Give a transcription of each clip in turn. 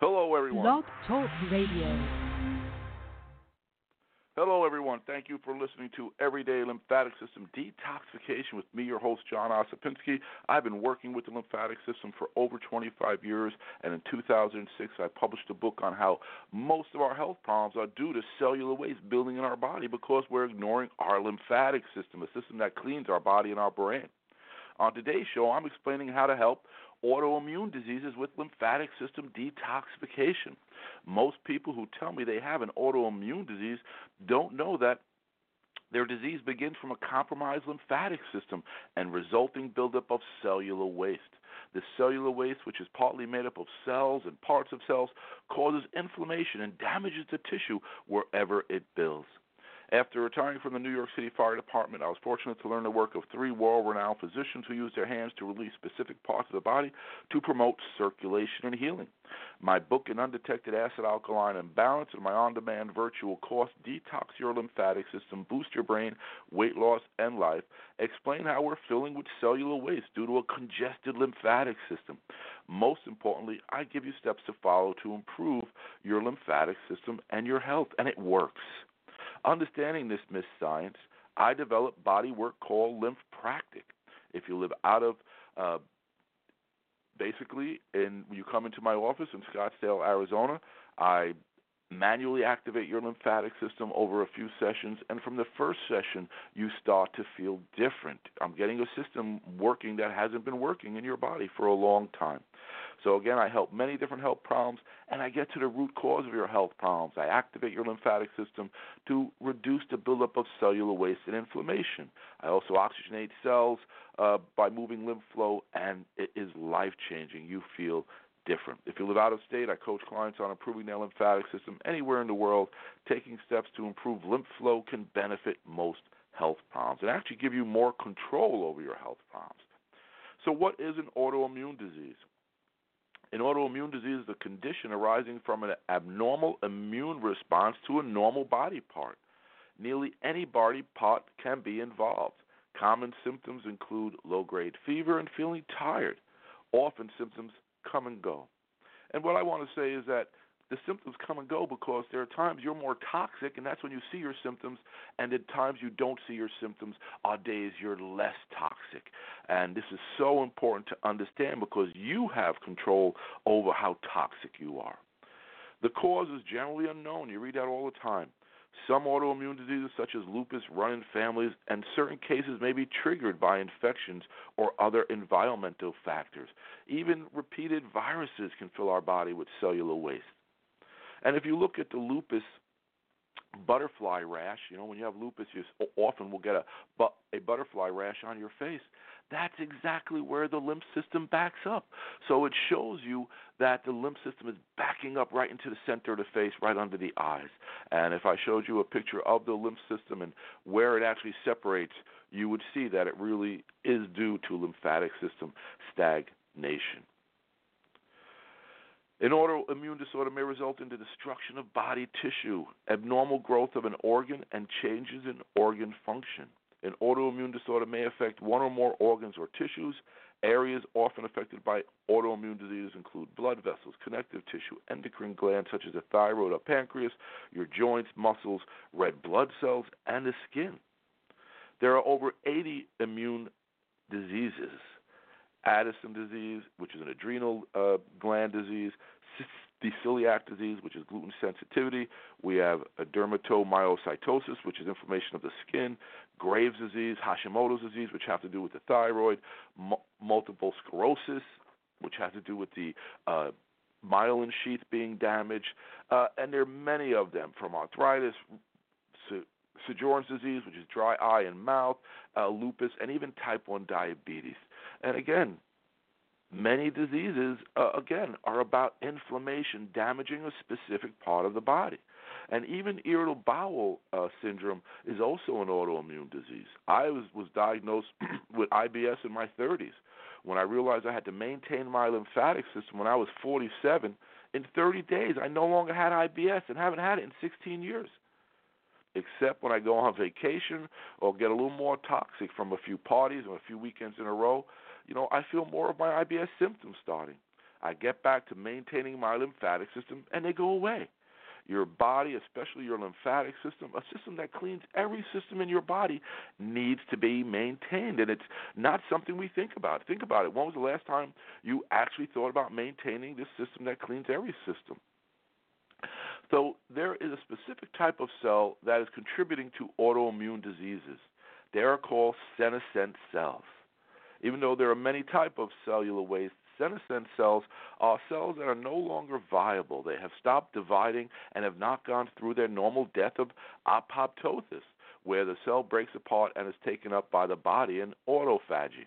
Hello, everyone. Blog Talk Radio. Hello, everyone. Thank you for listening to Everyday Lymphatic System Detoxification with me, your host, John Ossipinsky. I've been working with the lymphatic system for over 25 years, and in 2006, I published a book on how most of our health problems are due to cellular waste building in our body because we're ignoring our lymphatic system, a system that cleans our body and our brain. On today's show, I'm explaining how to help autoimmune diseases with lymphatic system detoxification. Most people who tell me they have an autoimmune disease don't know that their disease begins from a compromised lymphatic system and resulting buildup of cellular waste. This cellular waste, which is partly made up of cells and parts of cells, causes inflammation and damages the tissue wherever it builds. After retiring from the New York City Fire Department, I was fortunate to learn the work of three world renowned physicians who use their hands to release specific parts of the body to promote circulation and healing. My book, An Undetected Acid Alkaline Imbalance, and my on demand virtual course, Detox Your Lymphatic System, Boost Your Brain, Weight Loss, and Life, explain how we're filling with cellular waste due to a congested lymphatic system. Most importantly, I give you steps to follow to improve your lymphatic system and your health, and it works. Understanding this myth science, I developed body work called Lymphpractic. If you live out of uh, basically, and you come into my office in Scottsdale, Arizona, I manually activate your lymphatic system over a few sessions and from the first session you start to feel different i'm getting a system working that hasn't been working in your body for a long time so again, I help many different health problems, and I get to the root cause of your health problems. I activate your lymphatic system to reduce the buildup of cellular waste and inflammation. I also oxygenate cells uh, by moving lymph flow, and it is life changing. You feel different. If you live out of state, I coach clients on improving their lymphatic system anywhere in the world. Taking steps to improve lymph flow can benefit most health problems and actually give you more control over your health problems. So, what is an autoimmune disease? An autoimmune disease is a condition arising from an abnormal immune response to a normal body part. Nearly any body part can be involved. Common symptoms include low grade fever and feeling tired. Often symptoms come and go. And what I want to say is that the symptoms come and go because there are times you're more toxic, and that's when you see your symptoms, and at times you don't see your symptoms are days you're less toxic. And this is so important to understand because you have control over how toxic you are. The cause is generally unknown. You read that all the time. Some autoimmune diseases, such as lupus, run in families, and certain cases may be triggered by infections or other environmental factors. Even repeated viruses can fill our body with cellular waste. And if you look at the lupus butterfly rash, you know, when you have lupus, you often will get a a butterfly rash on your face. That's exactly where the lymph system backs up. So it shows you that the lymph system is backing up right into the center of the face, right under the eyes. And if I showed you a picture of the lymph system and where it actually separates, you would see that it really is due to lymphatic system stagnation. An autoimmune disorder may result in the destruction of body tissue, abnormal growth of an organ, and changes in organ function. An autoimmune disorder may affect one or more organs or tissues. Areas often affected by autoimmune diseases include blood vessels, connective tissue, endocrine glands such as the thyroid or pancreas, your joints, muscles, red blood cells, and the skin. There are over 80 immune diseases Addison disease, which is an adrenal uh, gland disease, the celiac disease, which is gluten sensitivity. We have a dermatomyositis, which is inflammation of the skin, Graves' disease, Hashimoto's disease, which have to do with the thyroid, M- multiple sclerosis, which has to do with the uh, myelin sheath being damaged, uh, and there are many of them, from arthritis, Sjogren's disease, which is dry eye and mouth, uh, lupus, and even type 1 diabetes. And again, many diseases, uh, again, are about inflammation damaging a specific part of the body. And even irritable bowel uh, syndrome is also an autoimmune disease. I was, was diagnosed with IBS in my 30s. When I realized I had to maintain my lymphatic system when I was 47, in 30 days I no longer had IBS and haven't had it in 16 years except when I go on vacation or get a little more toxic from a few parties or a few weekends in a row, you know, I feel more of my IBS symptoms starting. I get back to maintaining my lymphatic system, and they go away. Your body, especially your lymphatic system, a system that cleans every system in your body, needs to be maintained. And it's not something we think about. Think about it. When was the last time you actually thought about maintaining this system that cleans every system? So there is a specific type of cell that is contributing to autoimmune diseases. They are called senescent cells. Even though there are many types of cellular waste, senescent cells are cells that are no longer viable. They have stopped dividing and have not gone through their normal death of apoptosis, where the cell breaks apart and is taken up by the body in autophagy.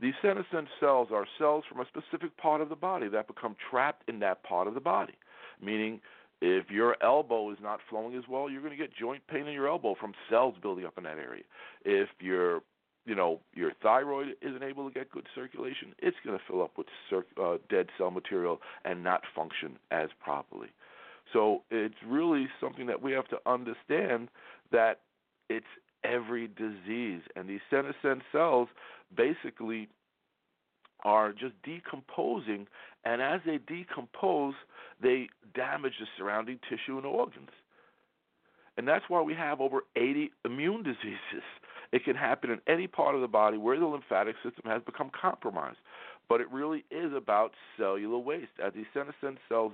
These senescent cells are cells from a specific part of the body that become trapped in that part of the body, meaning if your elbow is not flowing as well, you're going to get joint pain in your elbow from cells building up in that area. If your you know your thyroid isn't able to get good circulation, it's going to fill up with uh, dead cell material and not function as properly. So it's really something that we have to understand that it's every disease, and these senescent cells basically are just decomposing, and as they decompose, they damage the surrounding tissue and organs. And that's why we have over 80 immune diseases it can happen in any part of the body where the lymphatic system has become compromised. But it really is about cellular waste. As these senescent cells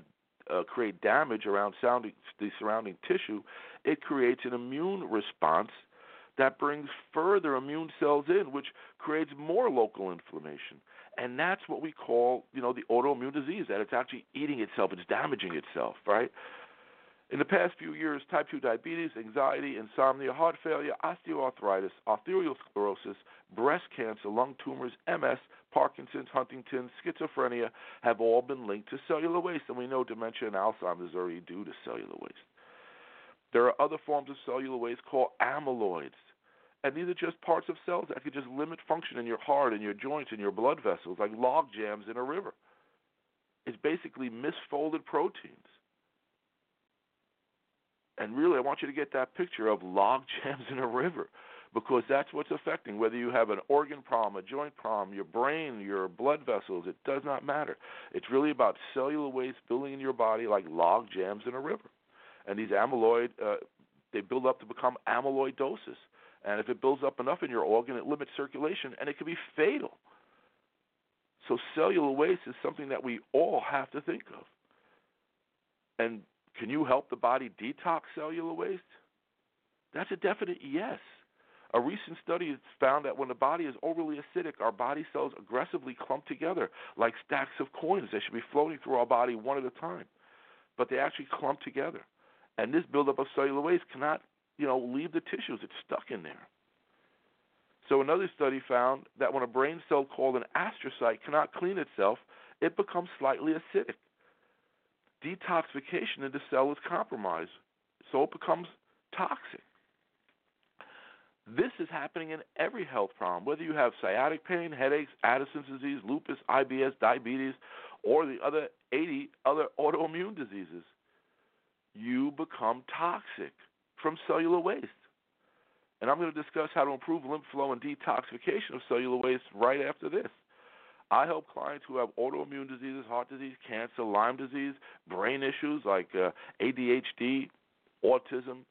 uh, create damage around the surrounding tissue, it creates an immune response that brings further immune cells in, which creates more local inflammation. And that's what we call, you know, the autoimmune disease, that it's actually eating itself, it's damaging itself, right? In the past few years, type 2 diabetes, anxiety, insomnia, heart failure, osteoarthritis, arteriosclerosis, breast cancer, lung tumors, MS, Parkinson's, Huntington's, schizophrenia have all been linked to cellular waste, and we know dementia and Alzheimer's are already due to cellular waste. There are other forms of cellular waste called amyloids, and these are just parts of cells that could just limit function in your heart, in your joints, in your blood vessels, like log jams in a river. It's basically misfolded proteins. And really, I want you to get that picture of log jams in a river because that's what's affecting. Whether you have an organ problem, a joint problem, your brain, your blood vessels, it does not matter. It's really about cellular waste building in your body like log jams in a river. And these amyloid, uh, they build up to become amyloidosis. And if it builds up enough in your organ, it limits circulation and it can be fatal. So cellular waste is something that we all have to think of. And can you help the body detox cellular waste? That's a definite yes. A recent study has found that when the body is overly acidic, our body cells aggressively clump together like stacks of coins. They should be floating through our body one at a time, but they actually clump together. And this buildup of cellular waste cannot, you know, leave the tissues. It's stuck in there. So another study found that when a brain cell called an astrocyte cannot clean itself, it becomes slightly acidic detoxification in the cell is compromised, so it becomes toxic. This is happening in every health problem, whether you have sciatic pain, headaches, Addison's disease, lupus, IBS, diabetes, or the other 80 other autoimmune diseases. You become toxic from cellular waste. And I'm going to discuss how to improve lymph flow and detoxification of cellular waste right after this. I help clients who have autoimmune diseases, heart disease, cancer, Lyme disease, brain issues like uh, ADHD, autism,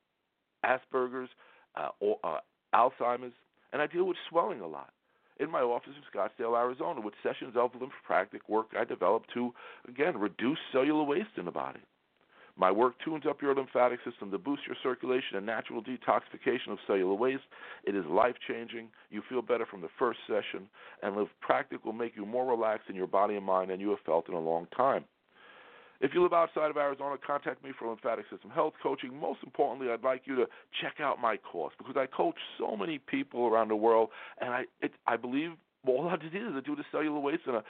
Asperger's, uh, or, uh, Alzheimer's, and I deal with swelling a lot in my office in Scottsdale, Arizona, with sessions of lymphatic work I developed to, again, reduce cellular waste in the body. My work tunes up your lymphatic system to boost your circulation and natural detoxification of cellular waste. It is life changing. You feel better from the first session, and Live Practic will make you more relaxed in your body and mind than you have felt in a long time. If you live outside of Arizona, contact me for lymphatic system health coaching. Most importantly, I'd like you to check out my course because I coach so many people around the world, and I it, I believe all our diseases are due to cellular waste and a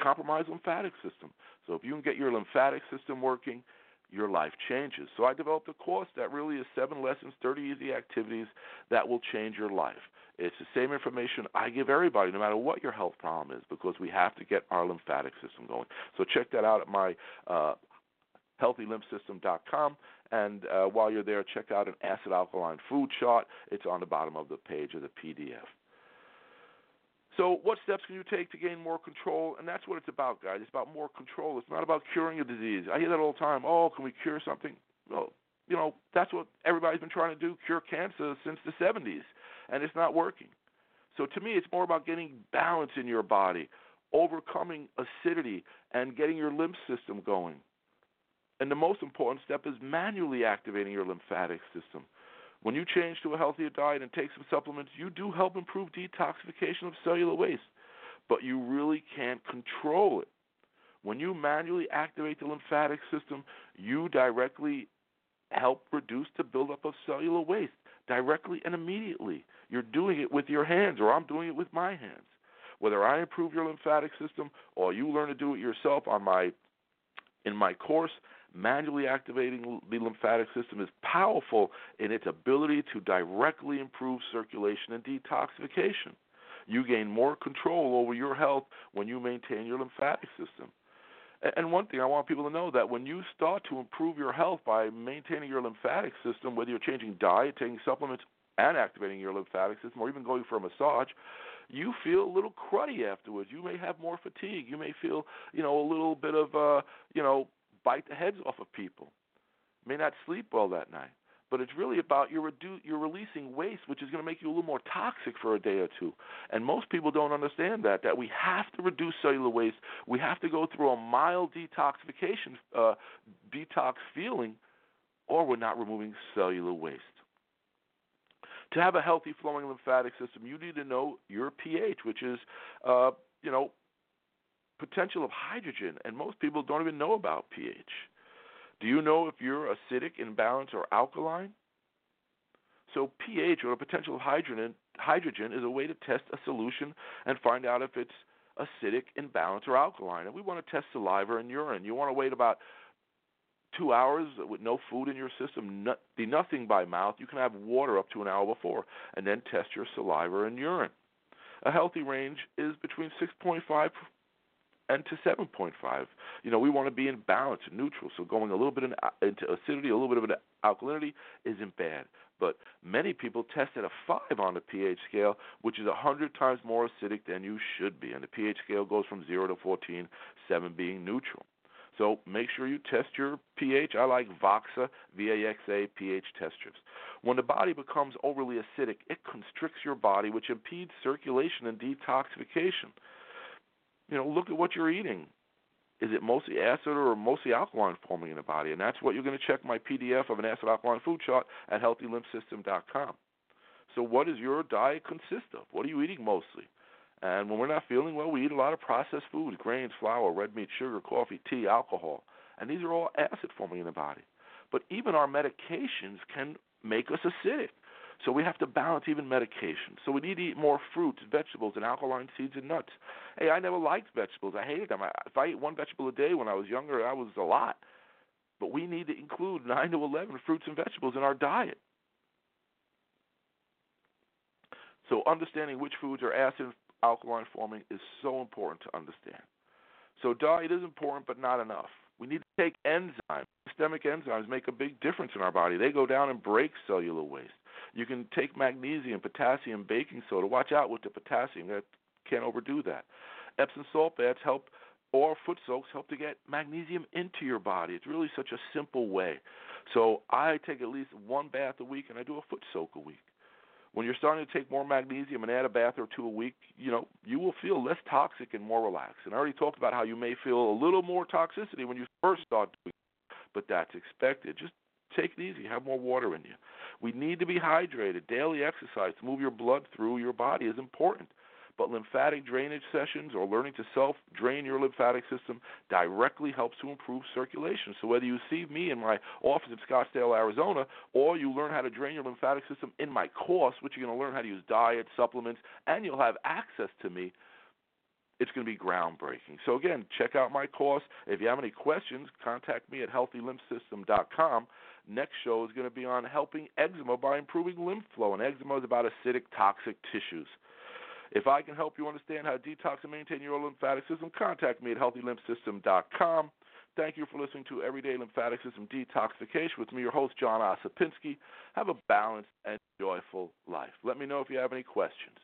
compromised lymphatic system. So if you can get your lymphatic system working, your life changes. So I developed a course that really is seven lessons, 30 easy activities that will change your life. It's the same information I give everybody, no matter what your health problem is, because we have to get our lymphatic system going. So check that out at my uh, healthylymphsystem.com. And uh, while you're there, check out an acid alkaline food chart. It's on the bottom of the page of the PDF. So, what steps can you take to gain more control? And that's what it's about, guys. It's about more control. It's not about curing a disease. I hear that all the time. Oh, can we cure something? Well, you know, that's what everybody's been trying to do cure cancer since the 70s, and it's not working. So, to me, it's more about getting balance in your body, overcoming acidity, and getting your lymph system going. And the most important step is manually activating your lymphatic system. When you change to a healthier diet and take some supplements, you do help improve detoxification of cellular waste, but you really can't control it. When you manually activate the lymphatic system, you directly help reduce the buildup of cellular waste directly and immediately. You're doing it with your hands, or I'm doing it with my hands. Whether I improve your lymphatic system or you learn to do it yourself on my in my course, manually activating the lymphatic system is powerful in its ability to directly improve circulation and detoxification. You gain more control over your health when you maintain your lymphatic system. And one thing I want people to know that when you start to improve your health by maintaining your lymphatic system, whether you're changing diet, taking supplements, and activating your lymphatic system, or even going for a massage, you feel a little cruddy afterwards. You may have more fatigue. You may feel, you know, a little bit of, uh, you know, bite the heads off of people. May not sleep well that night. But it's really about you're, redu- you're releasing waste, which is going to make you a little more toxic for a day or two. And most people don't understand that, that we have to reduce cellular waste. We have to go through a mild detoxification, uh, detox feeling, or we're not removing cellular waste. To have a healthy flowing lymphatic system, you need to know your pH, which is, uh, you know, potential of hydrogen, and most people don't even know about pH. Do you know if you're acidic, imbalanced, or alkaline? So pH or the potential of hydrogen hydrogen is a way to test a solution and find out if it's acidic, imbalanced, or alkaline. And we want to test saliva and urine. You want to wait about two hours with no food in your system, be nothing by mouth. You can have water up to an hour before, and then test your saliva and urine. A healthy range is between 6.5 and to 7.5. You know, we want to be in balance, neutral. So going a little bit in, into acidity, a little bit of an alkalinity isn't bad. But many people test at a 5 on the pH scale, which is 100 times more acidic than you should be. And the pH scale goes from 0 to 14, 7 being neutral. So make sure you test your pH. I like VAXA, V-A-X-A pH test strips. When the body becomes overly acidic, it constricts your body, which impedes circulation and detoxification you know, look at what you're eating. Is it mostly acid or mostly alkaline forming in the body? And that's what you're going to check my PDF of an acid alkaline food chart at healthylymphsystem.com. So, what does your diet consist of? What are you eating mostly? And when we're not feeling well, we eat a lot of processed food grains, flour, red meat, sugar, coffee, tea, alcohol. And these are all acid forming in the body. But even our medications can make us acidic. So we have to balance even medication. So we need to eat more fruits, vegetables, and alkaline seeds and nuts. Hey, I never liked vegetables. I hated them. I, if I ate one vegetable a day when I was younger, that was a lot. But we need to include 9 to 11 fruits and vegetables in our diet. So understanding which foods are acid alkaline forming is so important to understand. So diet is important, but not enough. We need to take enzymes. Systemic enzymes make a big difference in our body. They go down and break cellular waste. You can take magnesium, potassium, baking soda. Watch out with the potassium. That can't overdo that. Epsom salt baths help, or foot soaks help to get magnesium into your body. It's really such a simple way. So I take at least one bath a week, and I do a foot soak a week. When you're starting to take more magnesium and add a bath or two a week, you know you will feel less toxic and more relaxed. And I already talked about how you may feel a little more toxicity when you first start doing, it, but that's expected. Just take it easy. Have more water in you. We need to be hydrated. Daily exercise to move your blood through your body is important. But lymphatic drainage sessions or learning to self drain your lymphatic system directly helps to improve circulation. So, whether you see me in my office in Scottsdale, Arizona, or you learn how to drain your lymphatic system in my course, which you're going to learn how to use diet, supplements, and you'll have access to me, it's going to be groundbreaking. So, again, check out my course. If you have any questions, contact me at healthylymphsystem.com. Next show is going to be on helping eczema by improving lymph flow, and eczema is about acidic, toxic tissues. If I can help you understand how to detox and maintain your lymphatic system, contact me at healthylymphsystem.com. Thank you for listening to Everyday Lymphatic System Detoxification with me, your host, John Ossipinsky. Have a balanced and joyful life. Let me know if you have any questions.